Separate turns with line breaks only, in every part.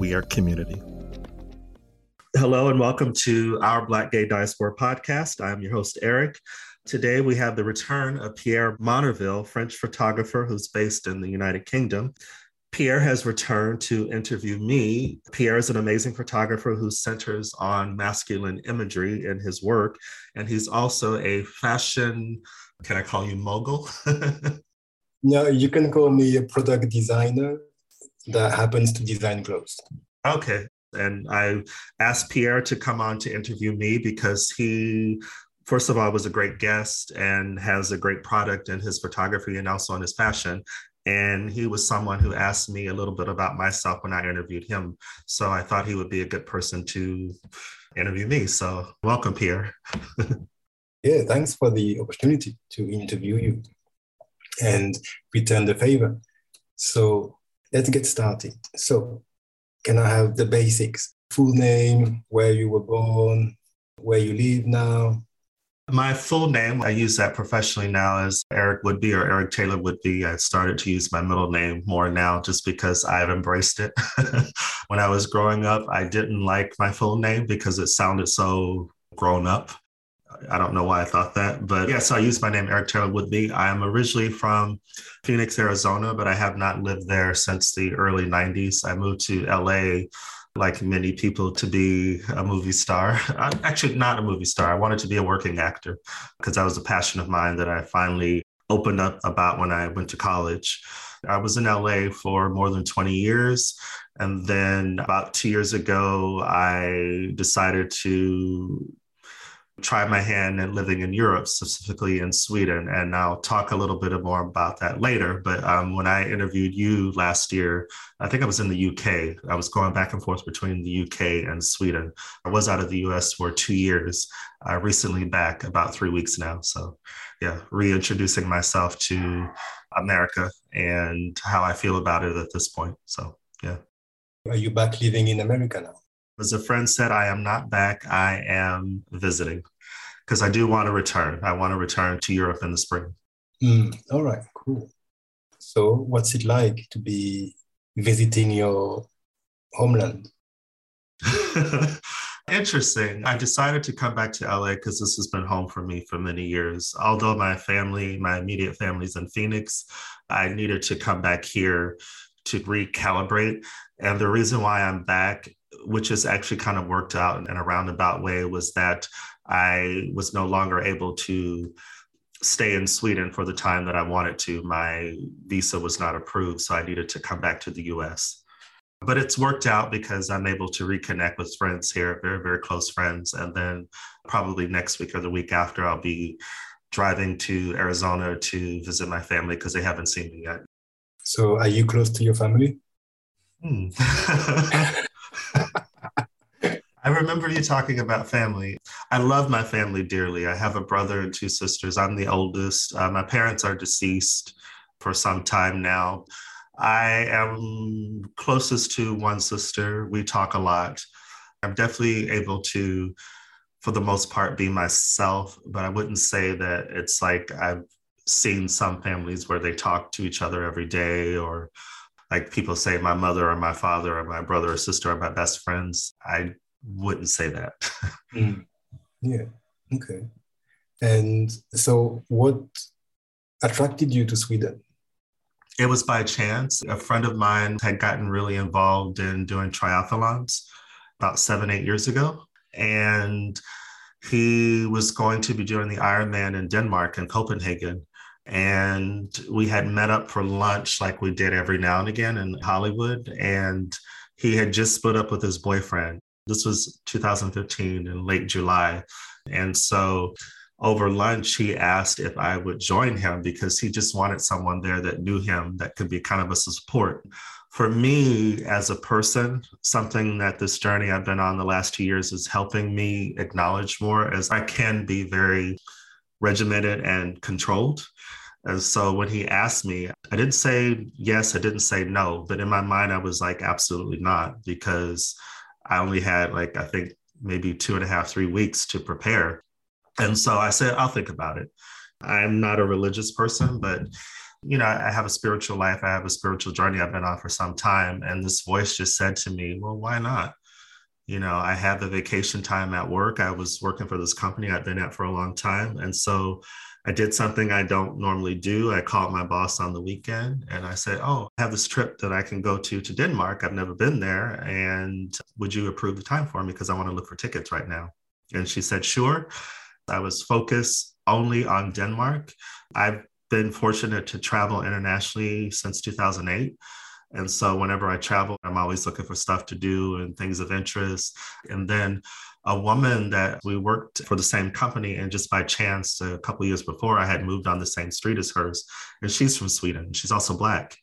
We are community. Hello and welcome to our Black Gay Diaspora podcast. I'm your host, Eric. Today we have the return of Pierre Monnerville, French photographer who's based in the United Kingdom. Pierre has returned to interview me. Pierre is an amazing photographer who centers on masculine imagery in his work, and he's also a fashion, can I call you mogul?
no, you can call me a product designer that happens to design clothes.
Okay. And I asked Pierre to come on to interview me because he, first of all, was a great guest and has a great product in his photography and also in his fashion. And he was someone who asked me a little bit about myself when I interviewed him. So I thought he would be a good person to interview me. So welcome, Pierre.
yeah, thanks for the opportunity to interview you and return the favor. So let's get started. So, can I have the basics? Full name, where you were born, where you live now?
My full name, I use that professionally now as Eric Woodby or Eric Taylor Woodby. I started to use my middle name more now just because I've embraced it. when I was growing up, I didn't like my full name because it sounded so grown up. I don't know why I thought that, but yeah, so I use my name Eric Taylor Woodby. I am originally from Phoenix, Arizona, but I have not lived there since the early 90s. I moved to LA like many people to be a movie star. I'm actually not a movie star. I wanted to be a working actor because that was a passion of mine that I finally opened up about when I went to college. I was in LA for more than 20 years. And then about two years ago, I decided to try my hand at living in Europe, specifically in Sweden. And I'll talk a little bit more about that later. But um, when I interviewed you last year, I think I was in the UK. I was going back and forth between the UK and Sweden. I was out of the US for two years, uh, recently back about three weeks now. So, yeah, reintroducing myself to America and how I feel about it at this point. So, yeah.
Are you back living in America now?
As a friend said, I am not back. I am visiting because I do want to return. I want to return to Europe in the spring.
Mm, all right, cool. So, what's it like to be visiting your homeland?
Interesting. I decided to come back to LA because this has been home for me for many years. Although my family, my immediate family's in Phoenix, I needed to come back here to recalibrate. And the reason why I'm back which has actually kind of worked out in a roundabout way, was that I was no longer able to stay in Sweden for the time that I wanted to. My visa was not approved, so I needed to come back to the US. But it's worked out because I'm able to reconnect with friends here, very, very close friends. And then probably next week or the week after, I'll be driving to Arizona to visit my family because they haven't seen me yet.
So, are you close to your family?
Hmm. I remember you talking about family. I love my family dearly. I have a brother and two sisters. I'm the oldest. Uh, my parents are deceased for some time now. I am closest to one sister. We talk a lot. I'm definitely able to, for the most part, be myself, but I wouldn't say that it's like I've seen some families where they talk to each other every day or like people say my mother or my father or my brother or sister are my best friends. I wouldn't say that.
mm. Yeah. Okay. And so, what attracted you to Sweden?
It was by chance. A friend of mine had gotten really involved in doing triathlons about seven, eight years ago. And he was going to be doing the Ironman in Denmark in Copenhagen. And we had met up for lunch like we did every now and again in Hollywood. And he had just split up with his boyfriend. This was 2015 in late July. And so over lunch, he asked if I would join him because he just wanted someone there that knew him that could be kind of a support. For me as a person, something that this journey I've been on the last two years is helping me acknowledge more as I can be very regimented and controlled. And so when he asked me, I didn't say yes, I didn't say no, but in my mind, I was like, absolutely not, because I only had like, I think maybe two and a half, three weeks to prepare. And so I said, I'll think about it. I'm not a religious person, but you know, I have a spiritual life. I have a spiritual journey I've been on for some time. And this voice just said to me, well, why not? You know, I had the vacation time at work. I was working for this company I've been at for a long time. And so I did something I don't normally do. I called my boss on the weekend and I said, Oh, I have this trip that I can go to to Denmark. I've never been there. And would you approve the time for me? Because I want to look for tickets right now. And she said, Sure. I was focused only on Denmark. I've been fortunate to travel internationally since 2008. And so whenever I travel, I'm always looking for stuff to do and things of interest. And then a woman that we worked for the same company, and just by chance, a couple years before, I had moved on the same street as hers, and she's from Sweden. She's also black.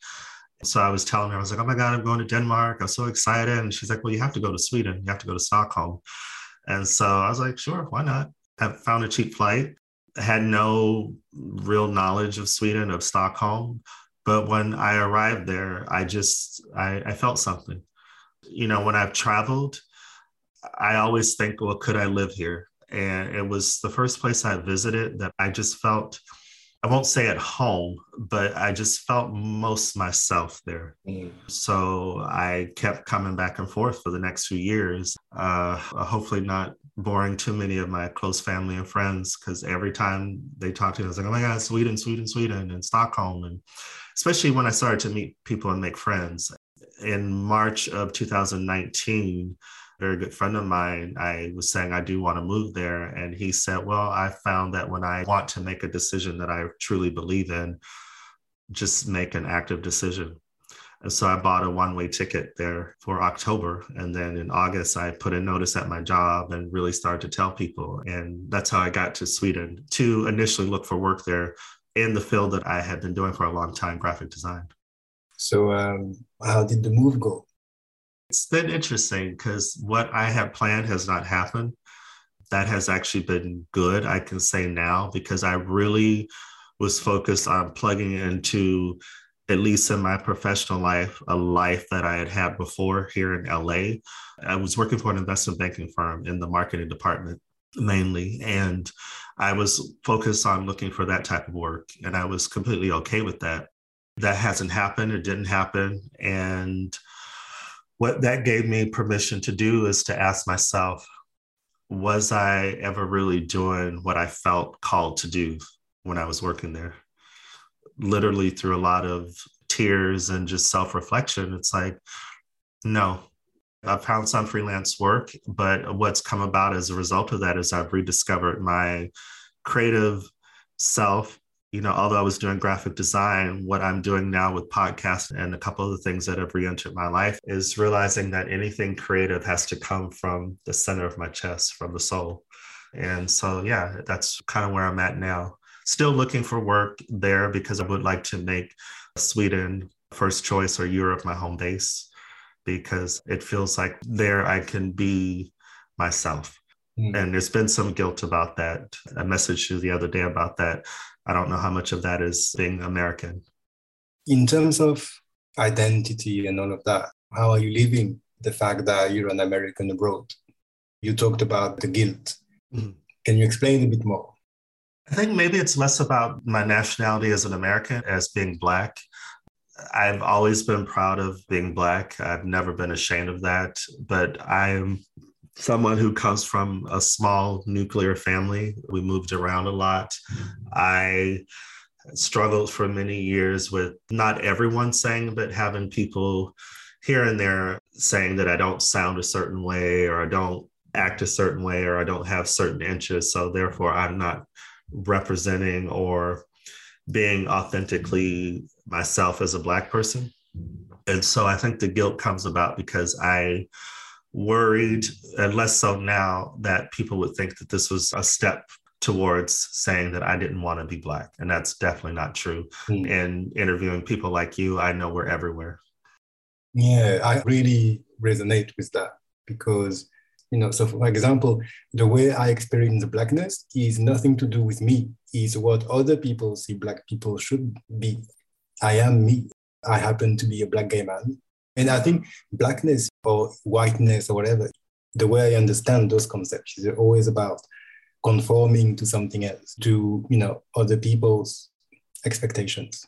So I was telling her, I was like, "Oh my God, I'm going to Denmark! I'm so excited!" And she's like, "Well, you have to go to Sweden. You have to go to Stockholm." And so I was like, "Sure, why not?" I found a cheap flight. I had no real knowledge of Sweden, of Stockholm, but when I arrived there, I just I, I felt something. You know, when I've traveled, I always think, well, could I live here? And it was the first place I visited that I just felt, I won't say at home, but I just felt most myself there. Mm. So I kept coming back and forth for the next few years. Uh, hopefully, not boring too many of my close family and friends because every time they talked to me, I was like, oh my God, Sweden, Sweden, Sweden, and Stockholm. And especially when I started to meet people and make friends. In March of 2019, a very good friend of mine, I was saying I do want to move there. And he said, Well, I found that when I want to make a decision that I truly believe in, just make an active decision. And so I bought a one way ticket there for October. And then in August, I put a notice at my job and really started to tell people. And that's how I got to Sweden to initially look for work there in the field that I had been doing for a long time graphic design.
So, um, how did the move go?
It's been interesting because what I had planned has not happened. That has actually been good, I can say now, because I really was focused on plugging into, at least in my professional life, a life that I had had before here in LA. I was working for an investment banking firm in the marketing department mainly. And I was focused on looking for that type of work. And I was completely okay with that. That hasn't happened. It didn't happen. And what that gave me permission to do is to ask myself, was I ever really doing what I felt called to do when I was working there? Literally through a lot of tears and just self reflection, it's like, no, I've found some freelance work, but what's come about as a result of that is I've rediscovered my creative self you know, although I was doing graphic design, what I'm doing now with podcasts and a couple of the things that have re-entered my life is realizing that anything creative has to come from the center of my chest, from the soul. And so, yeah, that's kind of where I'm at now. Still looking for work there because I would like to make Sweden first choice or Europe my home base because it feels like there I can be myself. Mm. And there's been some guilt about that. I messaged you the other day about that. I don't know how much of that is being American.
In terms of identity and all of that, how are you living the fact that you're an American abroad? You talked about the guilt. Mm-hmm. Can you explain a bit more?
I think maybe it's less about my nationality as an American as being Black. I've always been proud of being Black. I've never been ashamed of that. But I'm someone who comes from a small nuclear family. We moved around a lot. I struggled for many years with not everyone saying, but having people here and there saying that I don't sound a certain way or I don't act a certain way or I don't have certain interests. So therefore, I'm not representing or being authentically myself as a Black person. And so I think the guilt comes about because I worried, and less so now, that people would think that this was a step towards saying that I didn't want to be Black. And that's definitely not true. Mm. And interviewing people like you, I know we're everywhere.
Yeah, I really resonate with that because, you know, so for example, the way I experience Blackness is nothing to do with me, is what other people see Black people should be. I am me. I happen to be a Black gay man. And I think Blackness or whiteness or whatever, the way I understand those concepts is always about conforming to something else, to you know other people's expectations.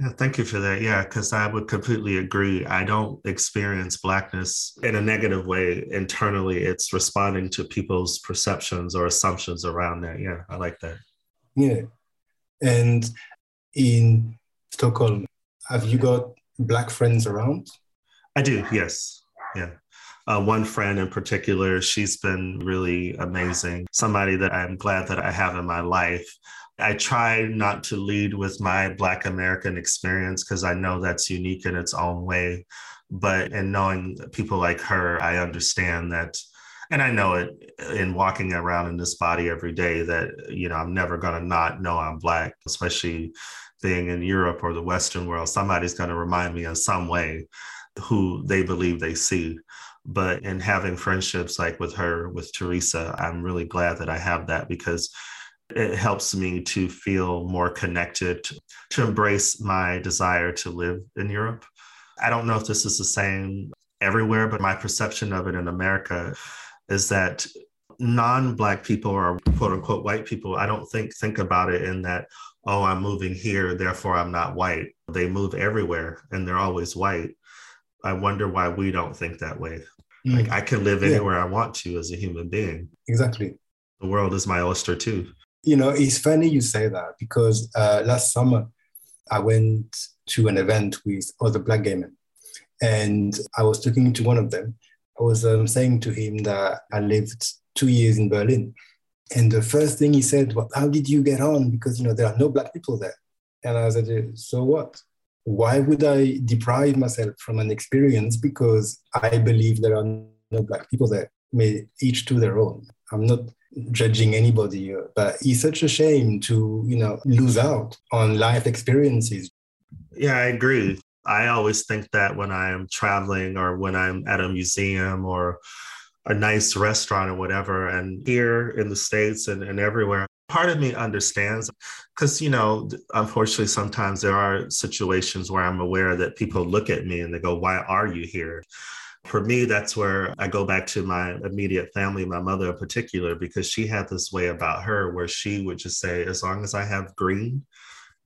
Yeah, thank you for that. Yeah, because I would completely agree. I don't experience blackness in a negative way internally. It's responding to people's perceptions or assumptions around that. Yeah, I like that.
Yeah. And in Stockholm, have you got black friends around?
I do, yes. Yeah. Uh, one friend in particular, she's been really amazing. Somebody that I'm glad that I have in my life. I try not to lead with my Black American experience because I know that's unique in its own way. But in knowing people like her, I understand that. And I know it in walking around in this body every day that, you know, I'm never going to not know I'm Black, especially being in Europe or the Western world. Somebody's going to remind me in some way who they believe they see. But in having friendships like with her, with Teresa, I'm really glad that I have that because it helps me to feel more connected, to embrace my desire to live in Europe. I don't know if this is the same everywhere, but my perception of it in America is that non-black people or quote unquote white people, I don't think think about it in that, oh, I'm moving here, therefore I'm not white. They move everywhere and they're always white. I wonder why we don't think that way. Mm. Like I can live anywhere yeah. I want to as a human being.
Exactly.
The world is my oyster too.
You know, it's funny you say that because uh, last summer I went to an event with other black gay men, and I was talking to one of them. I was um, saying to him that I lived two years in Berlin, and the first thing he said was, "How did you get on?" Because you know there are no black people there, and I said, "So what?" why would I deprive myself from an experience because I believe there are no black people there? May each to their own. I'm not judging anybody, uh, but it's such a shame to you know lose out on life experiences.
Yeah, I agree. I always think that when I'm traveling or when I'm at a museum or a nice restaurant or whatever, and here in the States and, and everywhere, part of me understands because you know unfortunately sometimes there are situations where i'm aware that people look at me and they go why are you here for me that's where i go back to my immediate family my mother in particular because she had this way about her where she would just say as long as i have green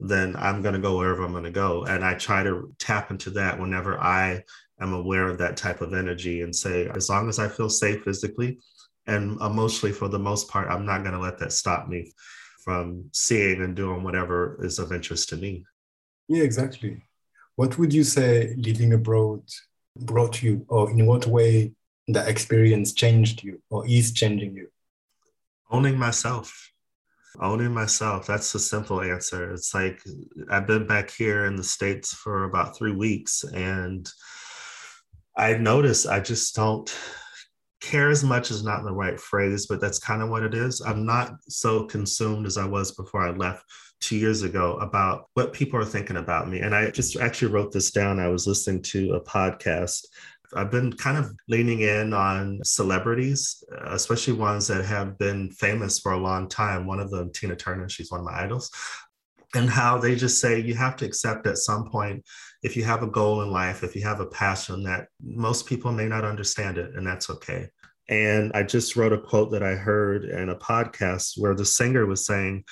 then i'm going to go wherever i'm going to go. And i try to tap into that whenever i am aware of that type of energy and say as long as i feel safe physically and emotionally for the most part i'm not going to let that stop me from seeing and doing whatever is of interest to me.
Yeah exactly. What would you say living abroad brought you or in what way the experience changed you or is changing you?
Owning myself. Owning myself. That's a simple answer. It's like i've been back here in the states for about three weeks and i notice i just don't care as much is not the right phrase, but that's kind of what it is. I'm not so consumed as I was before I left two years ago about what people are thinking about me. And I just actually wrote this down. I was listening to a podcast. I've been kind of leaning in on celebrities, especially ones that have been famous for a long time. One of them, Tina Turner, she's one of my idols. And how they just say you have to accept at some point if you have a goal in life, if you have a passion that most people may not understand it, and that's okay. And I just wrote a quote that I heard in a podcast where the singer was saying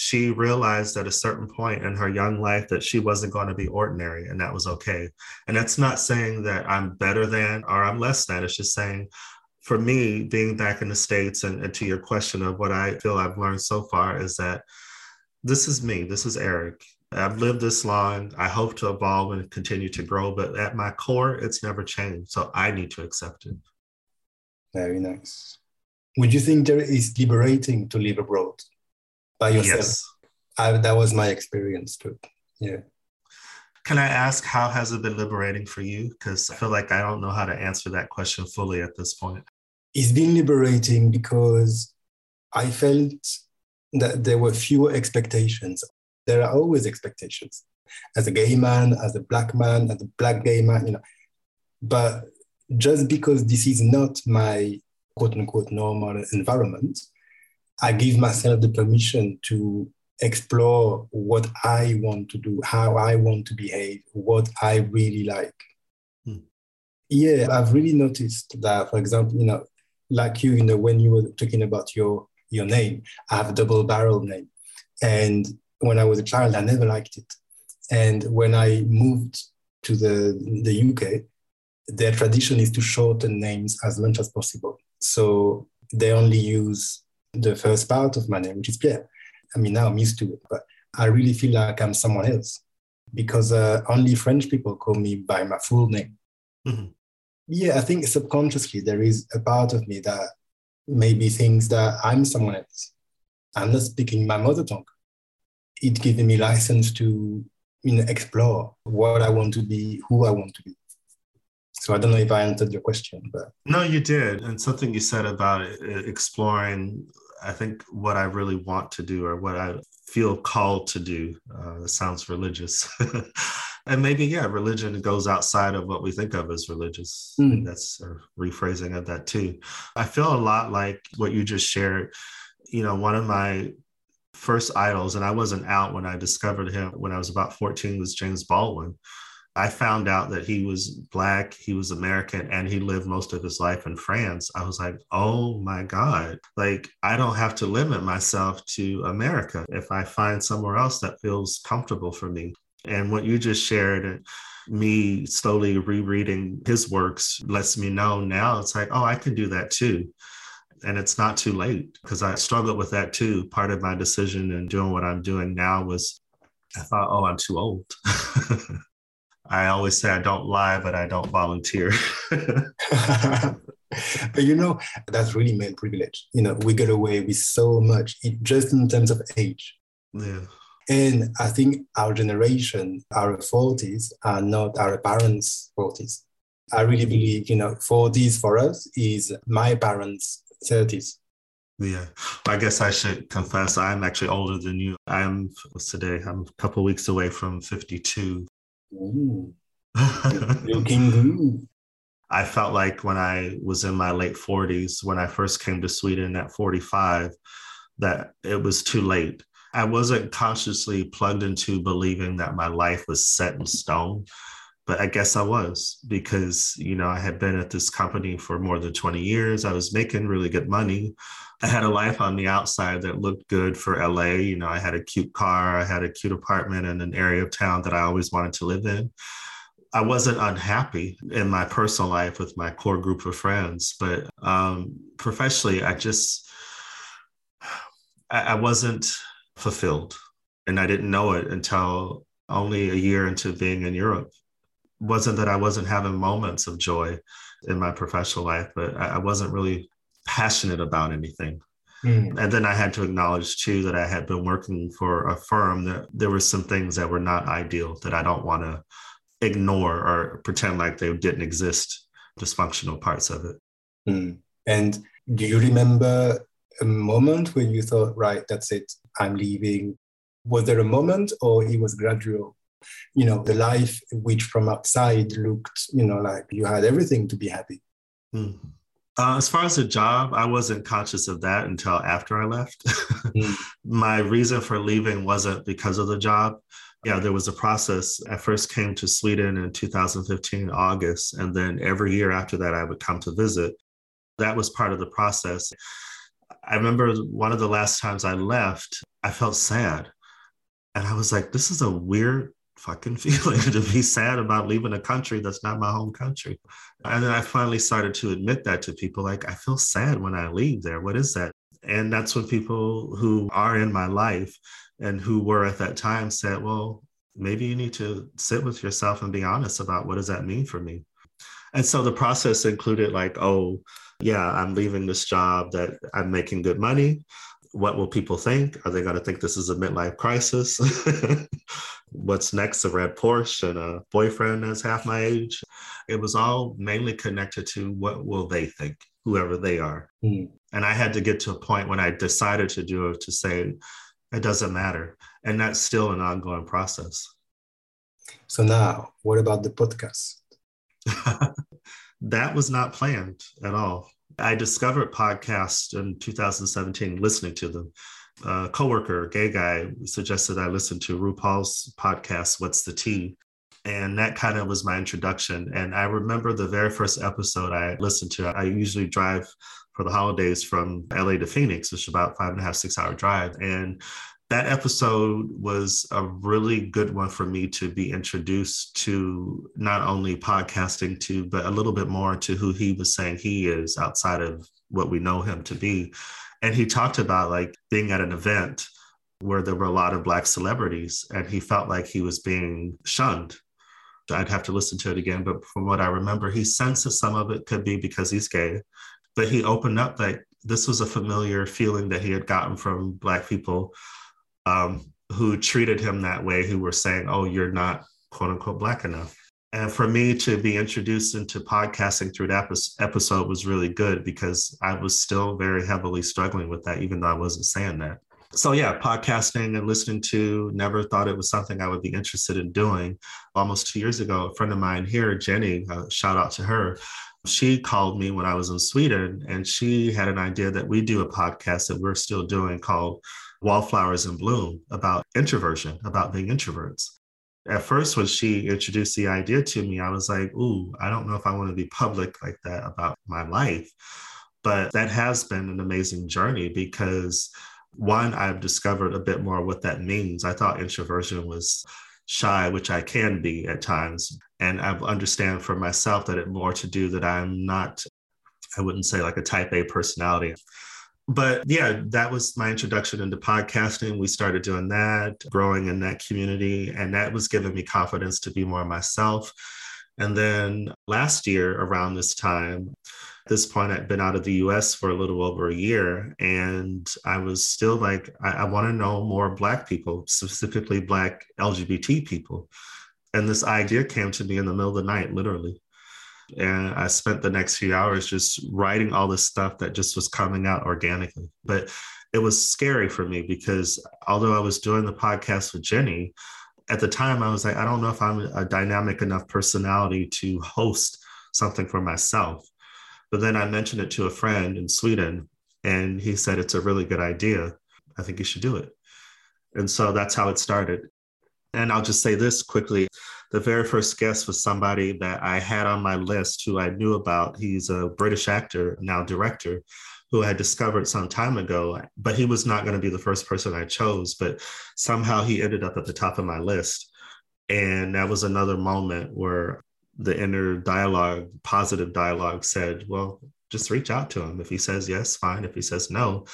she realized at a certain point in her young life that she wasn't going to be ordinary and that was okay. And that's not saying that I'm better than or I'm less than. It's just saying for me, being back in the States and, and to your question of what I feel I've learned so far is that this is me, this is Eric. I've lived this long. I hope to evolve and continue to grow, but at my core, it's never changed. So I need to accept it.
Very nice. Would you think there is liberating to live abroad by yourself? Yes. I, that was my experience too. Yeah.
Can I ask how has it been liberating for you? Because I feel like I don't know how to answer that question fully at this point.
It's been liberating because I felt that there were fewer expectations. There are always expectations. As a gay man, as a black man, as a black gay man, you know. But just because this is not my quote unquote normal environment, I give myself the permission to explore what I want to do, how I want to behave, what I really like. Hmm. Yeah, I've really noticed that, for example, you know, like you, you know, when you were talking about your your name, I have a double barrel name. And when I was a child, I never liked it. And when I moved to the, the UK, their tradition is to shorten names as much as possible. So they only use the first part of my name, which is Pierre. I mean, now I'm used to it, but I really feel like I'm someone else because uh, only French people call me by my full name. Mm-hmm. Yeah, I think subconsciously there is a part of me that maybe thinks that I'm someone else. I'm not speaking my mother tongue. It gives me license to you know, explore what I want to be, who I want to be. So I don't know if I answered your question, but
no, you did. And something you said about exploring I think what I really want to do or what I feel called to do. Uh, sounds religious. and maybe, yeah, religion goes outside of what we think of as religious. Mm. That's a rephrasing of that too. I feel a lot like what you just shared. You know, one of my first idols, and I wasn't out when I discovered him when I was about 14, was James Baldwin. I found out that he was Black, he was American, and he lived most of his life in France. I was like, oh my God, like I don't have to limit myself to America if I find somewhere else that feels comfortable for me. And what you just shared, me slowly rereading his works lets me know now it's like, oh, I can do that too. And it's not too late because I struggled with that too. Part of my decision in doing what I'm doing now was I thought, oh, I'm too old. I always say I don't lie, but I don't volunteer.
but you know, that's really male privilege. You know, we get away with so much just in terms of age.
Yeah.
And I think our generation, our 40s, are not our parents' 40s. I really believe, you know, 40s for us is my parents' 30s.
Yeah, I guess I should confess I'm actually older than you. I'm today? I'm a couple weeks away from 52.
Ooh. Good.
I felt like when I was in my late 40s, when I first came to Sweden at 45, that it was too late. I wasn't consciously plugged into believing that my life was set in stone, but I guess I was because, you know, I had been at this company for more than 20 years. I was making really good money. I had a life on the outside that looked good for LA. You know, I had a cute car, I had a cute apartment in an area of town that I always wanted to live in. I wasn't unhappy in my personal life with my core group of friends, but um, professionally, I just I, I wasn't fulfilled, and I didn't know it until only a year into being in Europe. Wasn't that I wasn't having moments of joy in my professional life, but I, I wasn't really passionate about anything. Mm. And then I had to acknowledge too that I had been working for a firm that there were some things that were not ideal that I don't want to ignore or pretend like they didn't exist, dysfunctional parts of it.
Mm. And do you remember a moment when you thought, right, that's it, I'm leaving? Was there a moment or it was gradual? You know, the life which from outside looked, you know, like you had everything to be happy.
Mm. Uh, as far as the job, I wasn't conscious of that until after I left. mm. My reason for leaving wasn't because of the job. Yeah, there was a process. I first came to Sweden in 2015, August, and then every year after that, I would come to visit. That was part of the process. I remember one of the last times I left, I felt sad. And I was like, this is a weird fucking feeling to be sad about leaving a country that's not my home country. And then I finally started to admit that to people like, I feel sad when I leave there. What is that? And that's when people who are in my life and who were at that time said, well, maybe you need to sit with yourself and be honest about what does that mean for me? And so the process included like, oh, yeah, I'm leaving this job that I'm making good money. What will people think? Are they going to think this is a midlife crisis? What's next? A red Porsche and a boyfriend that's half my age. It was all mainly connected to what will they think, whoever they are. Mm. And I had to get to a point when I decided to do it to say, it doesn't matter. And that's still an ongoing process.
So now, what about the podcast?
that was not planned at all. I discovered podcasts in 2017, listening to them. A coworker, a gay guy, suggested I listen to RuPaul's podcast, What's the Tea? And that kind of was my introduction. And I remember the very first episode I listened to. I usually drive for the holidays from LA to Phoenix, which is about five and a half, six hour drive. And that episode was a really good one for me to be introduced to not only podcasting to but a little bit more to who he was saying he is outside of what we know him to be. And he talked about like being at an event where there were a lot of black celebrities and he felt like he was being shunned. I'd have to listen to it again but from what i remember he senses some of it could be because he's gay. But he opened up that this was a familiar feeling that he had gotten from black people um, who treated him that way, who were saying, oh, you're not quote unquote black enough. And for me to be introduced into podcasting through that episode was really good because I was still very heavily struggling with that, even though I wasn't saying that. So, yeah, podcasting and listening to, never thought it was something I would be interested in doing. Almost two years ago, a friend of mine here, Jenny, uh, shout out to her, she called me when I was in Sweden and she had an idea that we do a podcast that we're still doing called Wallflowers in Bloom about introversion, about being introverts. At first, when she introduced the idea to me, I was like, ooh, I don't know if I want to be public like that about my life. But that has been an amazing journey because one, I've discovered a bit more what that means. I thought introversion was shy, which I can be at times. And I understand for myself that it more to do that I'm not, I wouldn't say like a type A personality but yeah, that was my introduction into podcasting. We started doing that, growing in that community, and that was giving me confidence to be more myself. And then last year, around this time, at this point, I'd been out of the US for a little over a year, and I was still like, I, I want to know more Black people, specifically Black LGBT people. And this idea came to me in the middle of the night, literally. And I spent the next few hours just writing all this stuff that just was coming out organically. But it was scary for me because although I was doing the podcast with Jenny, at the time I was like, I don't know if I'm a dynamic enough personality to host something for myself. But then I mentioned it to a friend in Sweden, and he said, It's a really good idea. I think you should do it. And so that's how it started. And I'll just say this quickly the very first guest was somebody that I had on my list who I knew about. He's a British actor, now director, who I had discovered some time ago, but he was not going to be the first person I chose. But somehow he ended up at the top of my list. And that was another moment where the inner dialogue, positive dialogue said, well, just reach out to him. If he says yes, fine. If he says no,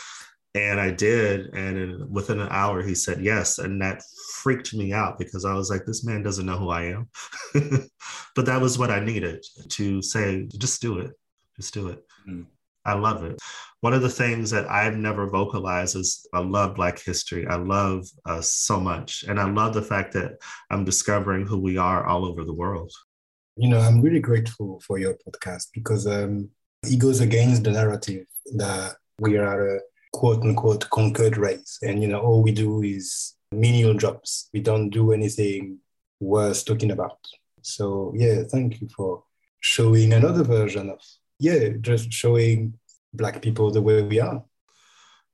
and I did. And in, within an hour, he said yes. And that freaked me out because I was like, this man doesn't know who I am. but that was what I needed to say, just do it. Just do it. Mm. I love it. One of the things that I've never vocalized is I love Black history. I love uh, so much. And I love the fact that I'm discovering who we are all over the world.
You know, I'm really grateful for your podcast because um, it goes against the narrative that we are a quote unquote conquered race. And, you know, all we do is menial jobs. We don't do anything worth talking about. So, yeah, thank you for showing another version of, yeah, just showing Black people the way we are.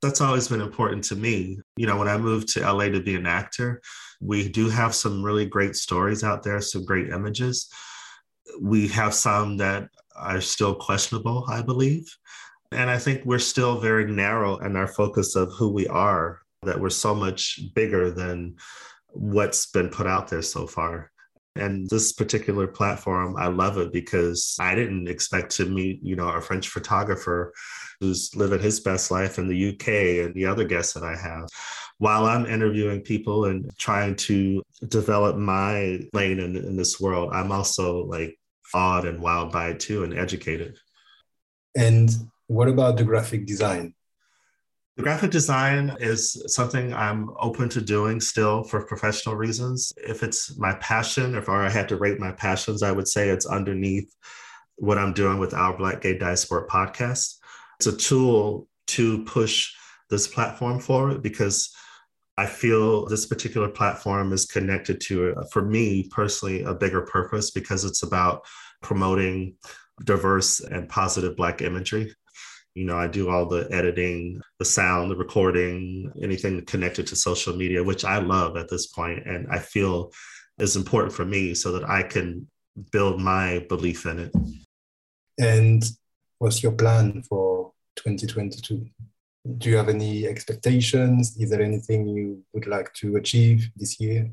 That's always been important to me. You know, when I moved to LA to be an actor, we do have some really great stories out there, some great images. We have some that are still questionable, I believe. And I think we're still very narrow in our focus of who we are, that we're so much bigger than what's been put out there so far. And this particular platform, I love it because I didn't expect to meet, you know, a French photographer who's living his best life in the UK and the other guests that I have. While I'm interviewing people and trying to develop my lane in, in this world, I'm also like awed and wowed by it too and educated.
And what about the graphic design?
The graphic design is something I'm open to doing still for professional reasons. If it's my passion, if I had to rate my passions, I would say it's underneath what I'm doing with Our Black Gay Diaspora podcast. It's a tool to push this platform forward because I feel this particular platform is connected to, for me personally, a bigger purpose because it's about promoting diverse and positive Black imagery. You know, I do all the editing, the sound, the recording, anything connected to social media, which I love at this point, and I feel is important for me so that I can build my belief in it.
And what's your plan for 2022? Do you have any expectations? Is there anything you would like to achieve this year?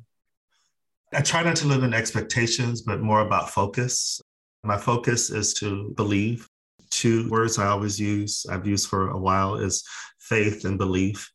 I try not to live in expectations, but more about focus. My focus is to believe. Two words I always use, I've used for a while, is faith and belief.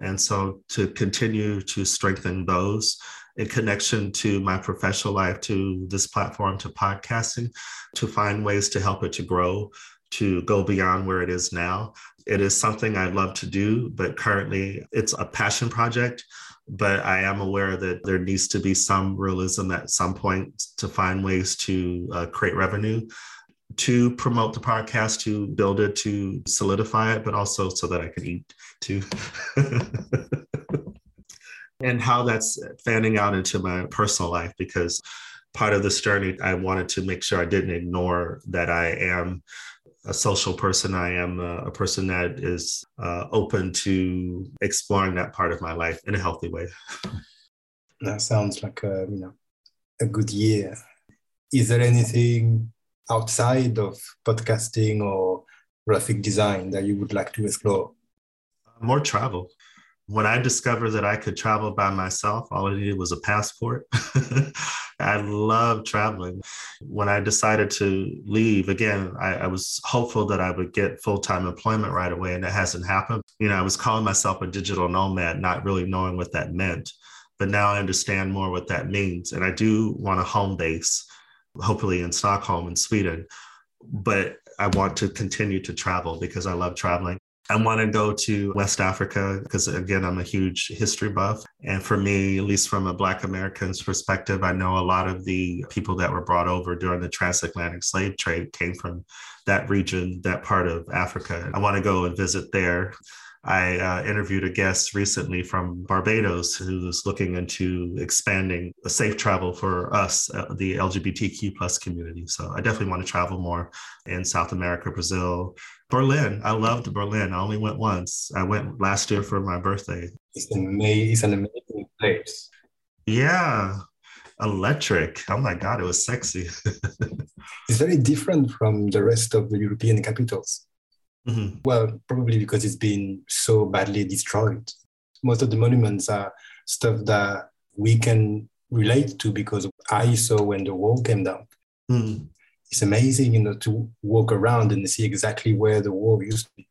And so to continue to strengthen those in connection to my professional life, to this platform, to podcasting, to find ways to help it to grow, to go beyond where it is now. It is something I love to do, but currently it's a passion project. But I am aware that there needs to be some realism at some point to find ways to uh, create revenue, to promote the podcast, to build it, to solidify it, but also so that I can eat too. and how that's fanning out into my personal life because part of this journey, I wanted to make sure I didn't ignore that I am a social person. I am a, a person that is uh, open to exploring that part of my life in a healthy way.
That sounds like a you know a good year. Is there anything outside of podcasting or graphic design that you would like to explore?
More travel when I discovered that I could travel by myself, all I needed was a passport. I love traveling. When I decided to leave, again, I, I was hopeful that I would get full time employment right away, and it hasn't happened. You know, I was calling myself a digital nomad, not really knowing what that meant. But now I understand more what that means. And I do want a home base, hopefully in Stockholm in Sweden. But I want to continue to travel because I love traveling. I want to go to West Africa because, again, I'm a huge history buff. And for me, at least from a Black American's perspective, I know a lot of the people that were brought over during the transatlantic slave trade came from that region, that part of Africa. I want to go and visit there. I uh, interviewed a guest recently from Barbados who was looking into expanding safe travel for us, uh, the LGBTQ plus community. So I definitely want to travel more in South America, Brazil, Berlin. I loved Berlin. I only went once. I went last year for my birthday.
It's amazing, it's an amazing place.
Yeah, electric. Oh my God, it was sexy.
it's very different from the rest of the European capitals. Mm-hmm. Well, probably because it's been so badly destroyed. Most of the monuments are stuff that we can relate to because I saw when the wall came down. Mm. It's amazing, you know, to walk around and see exactly where the wall used to be.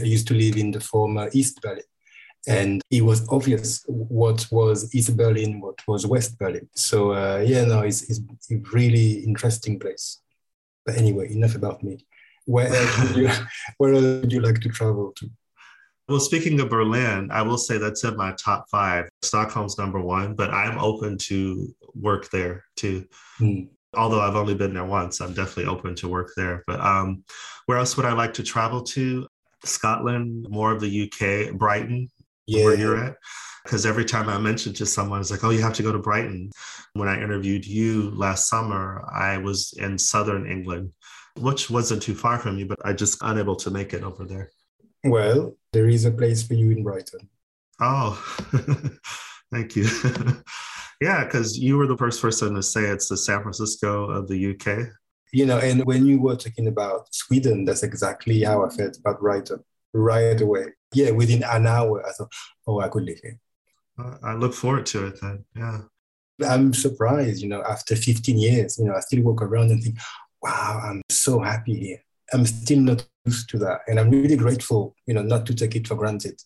I used to live in the former East Berlin, and it was obvious what was East Berlin, what was West Berlin. So uh, yeah, no, it's, it's a really interesting place. But anyway, enough about me. Where else would you, where else would you like to travel to?
Well, speaking of Berlin, I will say that's in my top five. Stockholm's number one, but I'm open to work there too. Mm. Although I've only been there once, I'm definitely open to work there. But um, where else would I like to travel to? Scotland, more of the UK, Brighton, yeah. where you're at. Because every time I mention to someone, it's like, oh, you have to go to Brighton. When I interviewed you last summer, I was in southern England which wasn't too far from you, but I just unable to make it over there.
Well, there is a place for you in Brighton.
Oh, thank you. yeah, because you were the first person to say it's the San Francisco of the UK.
You know, and when you were talking about Sweden, that's exactly how I felt about Brighton right away. Yeah, within an hour, I thought, oh, I could live here.
I look forward to it then. Yeah.
I'm surprised, you know, after 15 years, you know, I still walk around and think, wow, I'm so happy here. I'm still not used to that. And I'm really grateful, you know, not to take it for granted.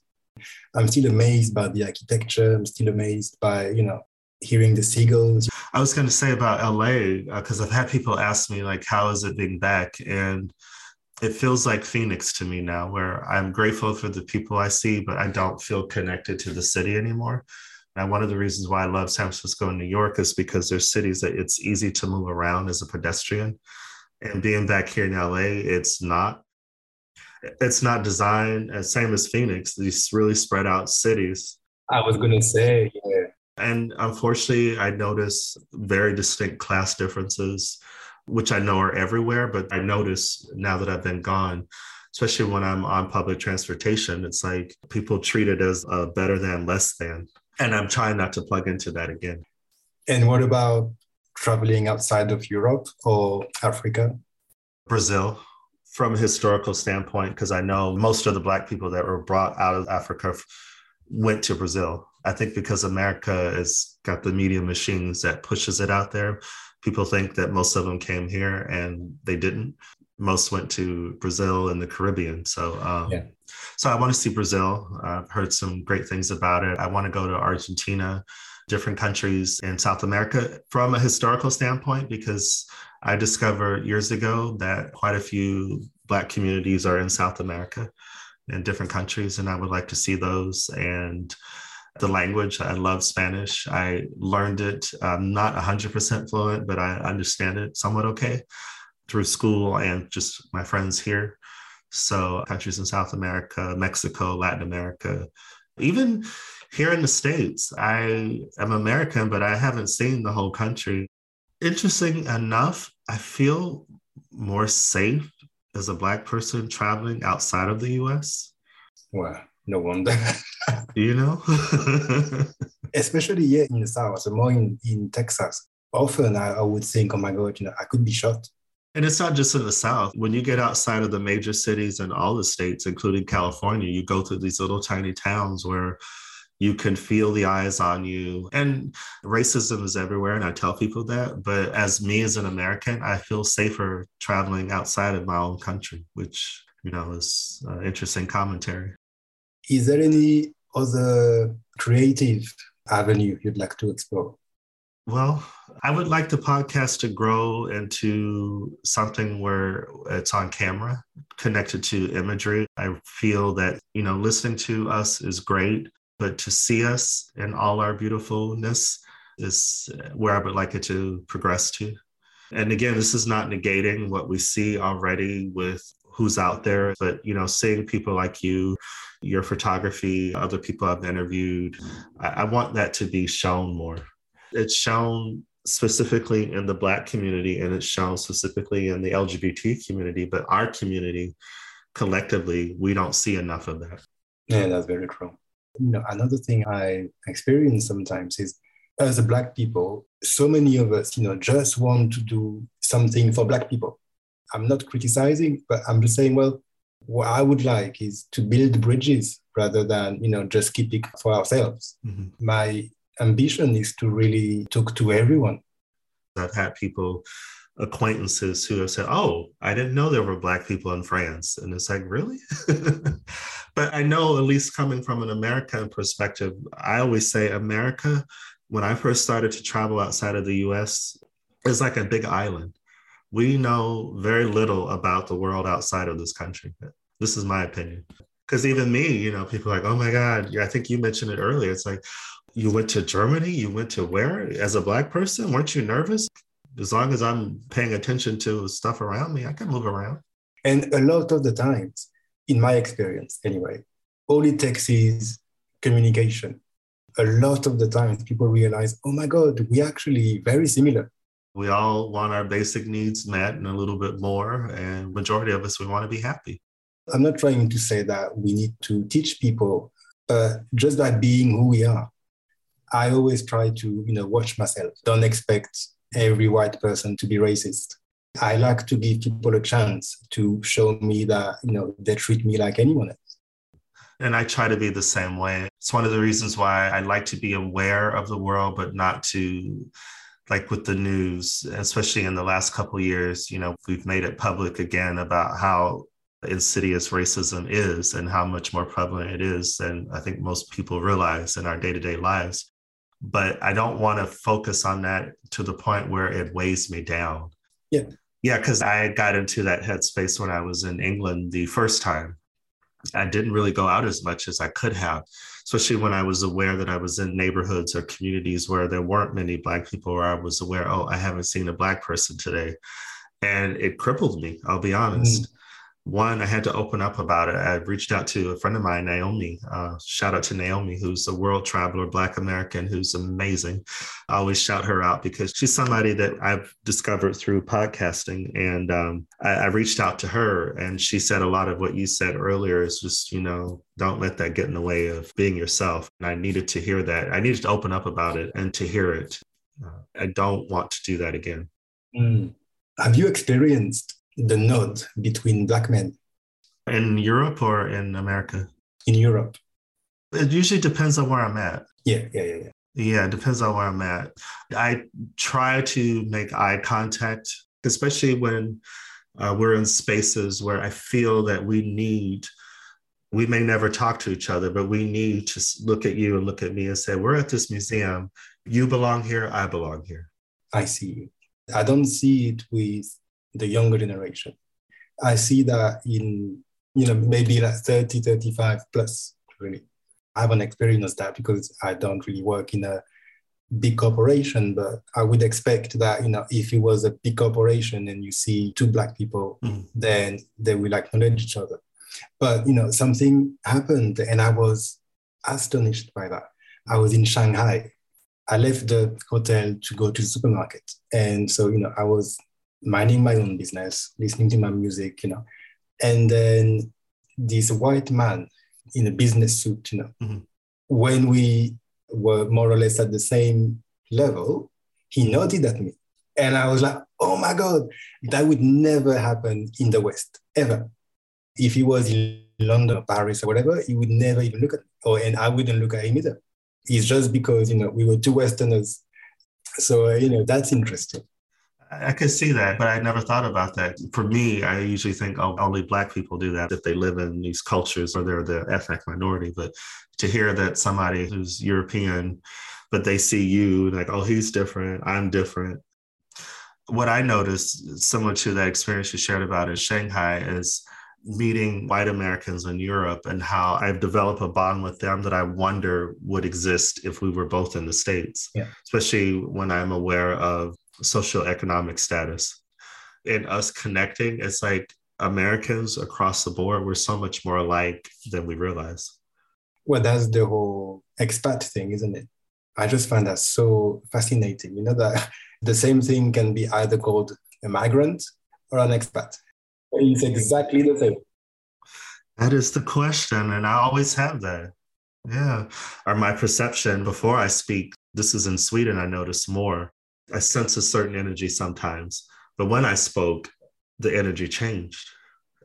I'm still amazed by the architecture. I'm still amazed by, you know, hearing the seagulls.
I was going to say about LA, because uh, I've had people ask me, like, how is it being back? And it feels like Phoenix to me now, where I'm grateful for the people I see, but I don't feel connected to the city anymore. And one of the reasons why I love San Francisco and New York is because they're cities that it's easy to move around as a pedestrian. And being back here in LA, it's not. It's not designed as same as Phoenix, these really spread out cities.
I was gonna say, yeah.
And unfortunately, I notice very distinct class differences which I know are everywhere, but I notice now that I've been gone, especially when I'm on public transportation, it's like people treat it as a better than, less than. And I'm trying not to plug into that again.
And what about traveling outside of Europe or Africa?
Brazil, from a historical standpoint, because I know most of the Black people that were brought out of Africa went to Brazil. I think because America has got the media machines that pushes it out there, people think that most of them came here and they didn't. Most went to Brazil and the Caribbean. So, um, yeah. So I want to see Brazil. I've heard some great things about it. I want to go to Argentina, different countries in South America from a historical standpoint, because I discovered years ago that quite a few Black communities are in South America in different countries, and I would like to see those. And the language. I love Spanish. I learned it. I'm not 100% fluent, but I understand it somewhat okay through school and just my friends here. So, countries in South America, Mexico, Latin America, even here in the States, I am American, but I haven't seen the whole country. Interesting enough, I feel more safe as a Black person traveling outside of the US.
Wow no wonder.
you know?
Especially here in the South, so more in, in Texas. Often I, I would think, oh my God, you know, I could be shot.
And it's not just in the South. When you get outside of the major cities in all the states, including California, you go through these little tiny towns where you can feel the eyes on you. And racism is everywhere. And I tell people that. But as me as an American, I feel safer traveling outside of my own country, which, you know, is uh, interesting commentary.
Is there any other creative avenue you'd like to explore?
Well, I would like the podcast to grow into something where it's on camera, connected to imagery. I feel that, you know, listening to us is great, but to see us in all our beautifulness is uh, where I would like it to progress to. And again, this is not negating what we see already with who's out there, but, you know, seeing people like you your photography, other people I've interviewed. I, I want that to be shown more. It's shown specifically in the Black community and it's shown specifically in the LGBT community, but our community collectively, we don't see enough of that.
Yeah, that's very true. You know, another thing I experience sometimes is as a Black people, so many of us, you know, just want to do something for Black people. I'm not criticizing, but I'm just saying, well, what I would like is to build bridges rather than, you know, just keep it for ourselves. Mm-hmm. My ambition is to really talk to everyone.
I've had people, acquaintances who have said, Oh, I didn't know there were Black people in France. And it's like, really? but I know, at least coming from an American perspective, I always say America, when I first started to travel outside of the US, is like a big island we know very little about the world outside of this country. This is my opinion. Because even me, you know, people are like, oh my God, I think you mentioned it earlier. It's like, you went to Germany, you went to where as a Black person? Weren't you nervous? As long as I'm paying attention to stuff around me, I can move around.
And a lot of the times, in my experience anyway, all it takes is communication. A lot of the times, people realize, oh my God, we actually very similar
we all want our basic needs met and a little bit more and majority of us we want to be happy
i'm not trying to say that we need to teach people but just by being who we are i always try to you know watch myself don't expect every white person to be racist i like to give people a chance to show me that you know they treat me like anyone else
and I try to be the same way. It's one of the reasons why I like to be aware of the world, but not to like with the news, especially in the last couple years, you know, we've made it public again about how insidious racism is and how much more prevalent it is than I think most people realize in our day-to-day lives. But I don't want to focus on that to the point where it weighs me down.
Yeah.
Yeah, because I got into that headspace when I was in England the first time. I didn't really go out as much as I could have, especially when I was aware that I was in neighborhoods or communities where there weren't many Black people, or I was aware, oh, I haven't seen a Black person today. And it crippled me, I'll be honest. Mm one, I had to open up about it. I reached out to a friend of mine, Naomi. Uh, shout out to Naomi, who's a world traveler, Black American, who's amazing. I always shout her out because she's somebody that I've discovered through podcasting. And um, I, I reached out to her, and she said a lot of what you said earlier is just, you know, don't let that get in the way of being yourself. And I needed to hear that. I needed to open up about it and to hear it. Uh, I don't want to do that again.
Mm. Have you experienced the node between black men.
In Europe or in America?
In Europe.
It usually depends on where I'm at.
Yeah, yeah, yeah, yeah.
Yeah, it depends on where I'm at. I try to make eye contact, especially when uh, we're in spaces where I feel that we need, we may never talk to each other, but we need to look at you and look at me and say, We're at this museum. You belong here. I belong here.
I see. You. I don't see it with the younger generation. I see that in, you know, maybe like 30, 35 plus, really. I haven't experienced that because I don't really work in a big corporation, but I would expect that, you know, if it was a big corporation and you see two black people, mm. then they will acknowledge each other. But, you know, something happened and I was astonished by that. I was in Shanghai. I left the hotel to go to the supermarket. And so, you know, I was minding my own business, listening to my music, you know. And then this white man in a business suit, you know, mm-hmm. when we were more or less at the same level, he nodded at me. And I was like, oh my God, that would never happen in the West, ever. If he was in London or Paris or whatever, he would never even look at me. Or, and I wouldn't look at him either. It's just because, you know, we were two Westerners. So, uh, you know, that's interesting.
I could see that, but I never thought about that. For me, I usually think oh, only Black people do that if they live in these cultures or they're the ethnic minority. But to hear that somebody who's European, but they see you like, oh, he's different, I'm different. What I noticed, similar to that experience you shared about in Shanghai, is meeting white Americans in Europe and how I've developed a bond with them that I wonder would exist if we were both in the States,
yeah.
especially when I'm aware of socioeconomic status. In us connecting, it's like Americans across the board, we're so much more alike than we realize.
Well, that's the whole expat thing, isn't it? I just find that so fascinating. You know, that the same thing can be either called a migrant or an expat. It's exactly the same.
That is the question. And I always have that. Yeah. Or my perception before I speak, this is in Sweden, I notice more. I sense a certain energy sometimes. But when I spoke, the energy changed.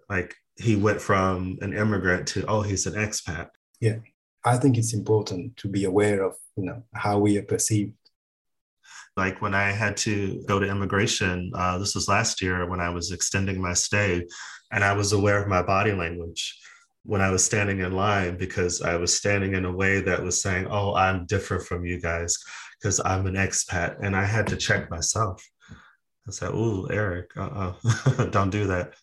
Like he went from an immigrant to, oh, he's an expat.
Yeah. I think it's important to be aware of, you know, how we are perceived.
Like when I had to go to immigration, uh, this was last year when I was extending my stay, and I was aware of my body language when I was standing in line because I was standing in a way that was saying, Oh, I'm different from you guys because I'm an expat and I had to check myself. I said, "Oh, Eric, uh-uh. don't do that."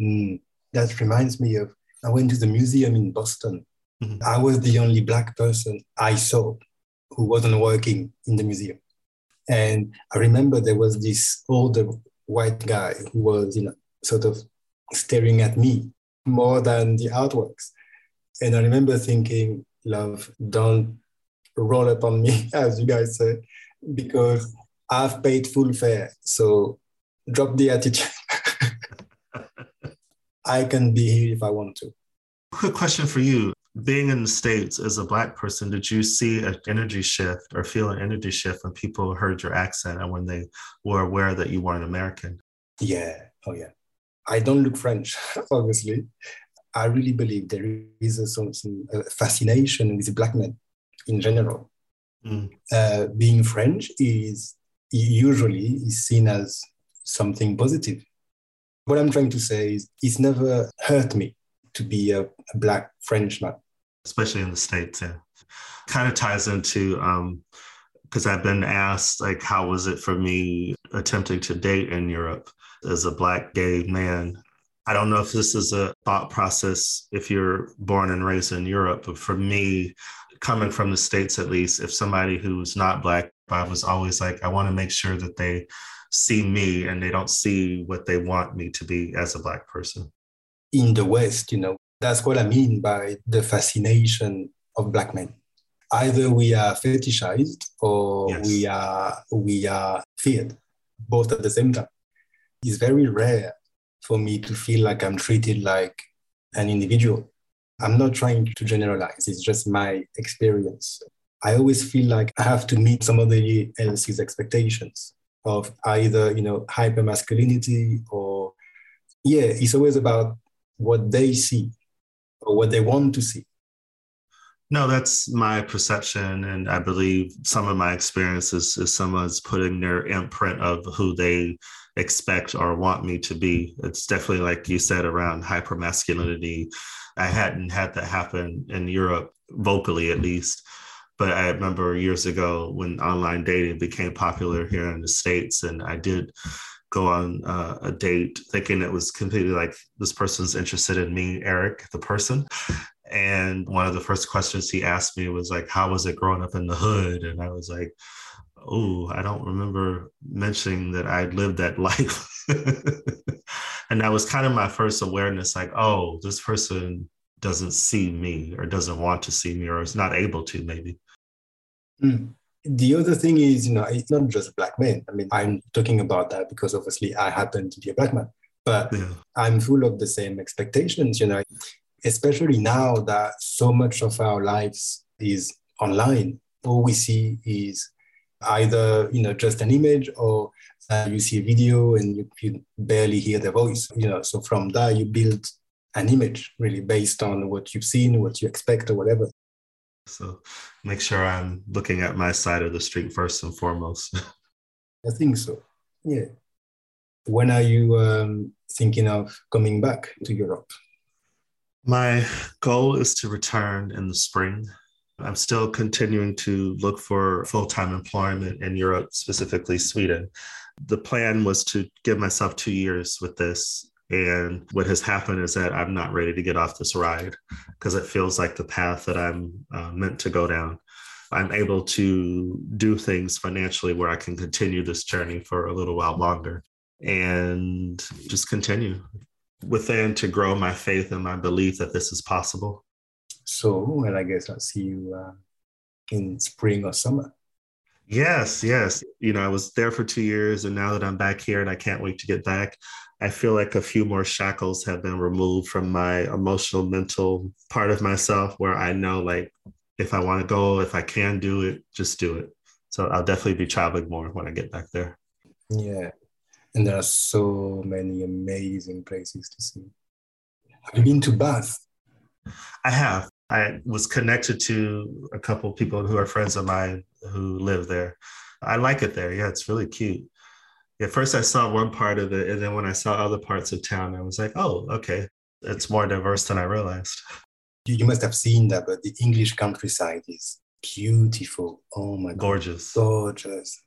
Mm, that reminds me of I went to the museum in Boston. Mm-hmm. I was the only black person I saw who wasn't working in the museum, and I remember there was this older white guy who was, you know, sort of staring at me more than the artworks, and I remember thinking, "Love, don't roll up on me, as you guys say, because I've paid full fare. So drop the attitude. I can be here if I want to.
Quick question for you. Being in the States as a Black person, did you see an energy shift or feel an energy shift when people heard your accent and when they were aware that you weren't American?
Yeah. Oh, yeah. I don't look French, obviously. I really believe there is a, some, some uh, fascination with black men in general. Mm. Uh, being French is usually is seen as something positive. What I'm trying to say is it's never hurt me to be a, a black Frenchman.
Especially in the States, yeah. Kind of ties into because um, I've been asked like how was it for me attempting to date in Europe as a Black gay man. I don't know if this is a thought process if you're born and raised in Europe, but for me, coming from the States at least, if somebody who's not Black, I was always like, I want to make sure that they see me and they don't see what they want me to be as a Black person.
In the West, you know, that's what I mean by the fascination of Black men. Either we are fetishized or yes. we are we are feared, both at the same time. It's very rare for me to feel like I'm treated like an individual. I'm not trying to generalize, it's just my experience. I always feel like I have to meet somebody else's expectations of either, you know, hyper masculinity or, yeah, it's always about what they see or what they want to see.
No, that's my perception. And I believe some of my experiences is someone's putting their imprint of who they expect or want me to be. It's definitely like you said around hyper masculinity. I hadn't had that happen in Europe, vocally at least. But I remember years ago when online dating became popular here in the States, and I did go on uh, a date thinking it was completely like this person's interested in me, Eric, the person. And one of the first questions he asked me was like, How was it growing up in the hood? And I was like, oh, I don't remember mentioning that I'd lived that life. and that was kind of my first awareness like, oh, this person doesn't see me or doesn't want to see me or is not able to, maybe.
Mm. The other thing is, you know, it's not just black men. I mean, I'm talking about that because obviously I happen to be a black man, but yeah. I'm full of the same expectations, you know, especially now that so much of our lives is online. All we see is either you know just an image or uh, you see a video and you, you barely hear the voice you know. So from that you build an image really based on what you've seen what you expect or whatever.
So make sure i'm looking at my side of the street first and foremost.
I think so. Yeah. When are you um, thinking of coming back to europe?
My goal is to return in the spring I'm still continuing to look for full time employment in Europe, specifically Sweden. The plan was to give myself two years with this. And what has happened is that I'm not ready to get off this ride because it feels like the path that I'm uh, meant to go down. I'm able to do things financially where I can continue this journey for a little while longer and just continue within to grow my faith and my belief that this is possible.
So, and I guess I'll see you uh, in spring or summer.
Yes, yes. You know, I was there for two years, and now that I'm back here and I can't wait to get back, I feel like a few more shackles have been removed from my emotional, mental part of myself where I know, like, if I want to go, if I can do it, just do it. So I'll definitely be traveling more when I get back there.
Yeah. And there are so many amazing places to see. Have you been to Bath?
I have. I was connected to a couple people who are friends of mine who live there. I like it there. Yeah, it's really cute. At first, I saw one part of it, and then when I saw other parts of town, I was like, "Oh, okay, it's more diverse than I realized."
You must have seen that, but the English countryside is beautiful. Oh my,
gorgeous,
God. gorgeous.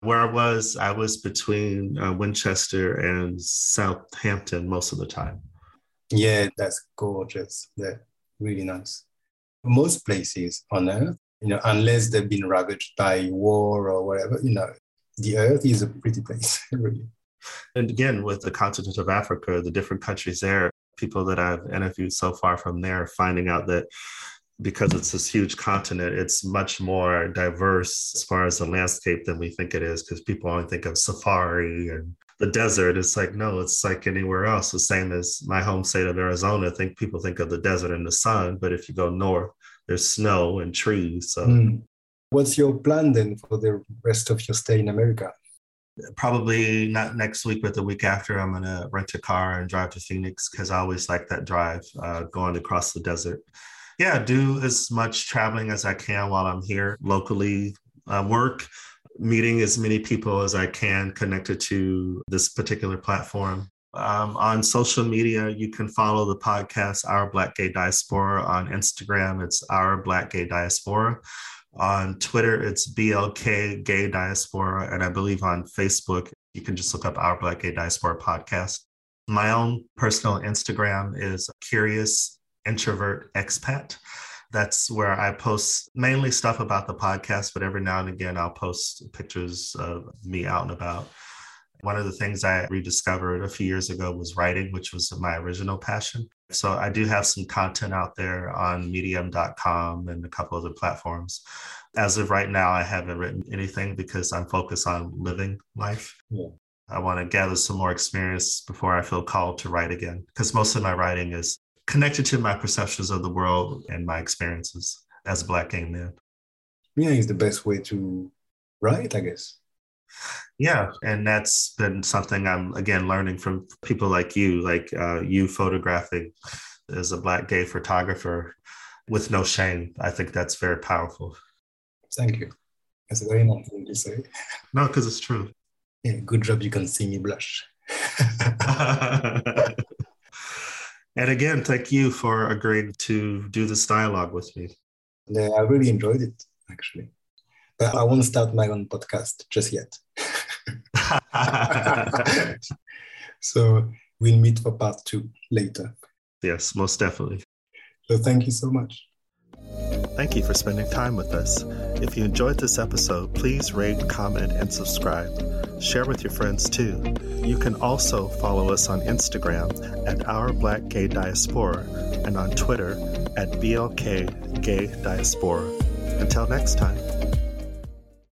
Where I was, I was between uh, Winchester and Southampton most of the time.
Yeah, that's gorgeous. They're really nice. Most places on Earth, you know, unless they've been ravaged by war or whatever, you know, the Earth is a pretty place, really.
And again, with the continent of Africa, the different countries there, people that I've interviewed so far from there, finding out that because it's this huge continent, it's much more diverse as far as the landscape than we think it is. Because people only think of safari and the desert. It's like, no, it's like anywhere else. The same as my home state of Arizona. I think people think of the desert and the sun, but if you go north, there's snow and trees. So, mm.
what's your plan then for the rest of your stay in America?
Probably not next week, but the week after, I'm going to rent a car and drive to Phoenix because I always like that drive uh, going across the desert. Yeah, do as much traveling as I can while I'm here locally, uh, work meeting as many people as I can connected to this particular platform. Um, on social media, you can follow the podcast Our Black Gay Diaspora. On Instagram, it's Our Black Gay Diaspora. On Twitter, it's BLK Gay Diaspora. And I believe on Facebook, You can just look up Our Black Gay Diaspora podcast. My own personal Instagram is Curious Introvert Expat. That's where I post mainly stuff about the podcast, but every now and again I'll post pictures of me out and about. One of the things I rediscovered a few years ago was writing, which was my original passion. So I do have some content out there on medium.com and a couple other platforms. As of right now, I haven't written anything because I'm focused on living life. Yeah. I want to gather some more experience before I feel called to write again, because most of my writing is connected to my perceptions of the world and my experiences as a Black gay man.
Yeah, is the best way to write, I guess.
Yeah, and that's been something I'm again learning from people like you, like uh, you photographing as a Black gay photographer with no shame. I think that's very powerful.
Thank you. That's a very nice thing to say.
No, because it's true.
Yeah, good job. You can see me blush.
and again, thank you for agreeing to do this dialogue with me.
Yeah, I really enjoyed it, actually. But I won't start my own podcast just yet. so we'll meet for part two later.
Yes, most definitely.
So thank you so much.
Thank you for spending time with us. If you enjoyed this episode, please rate, comment, and subscribe. Share with your friends too. You can also follow us on Instagram at Our Black Gay Diaspora and on Twitter at BLK Gay Diaspora. Until next time.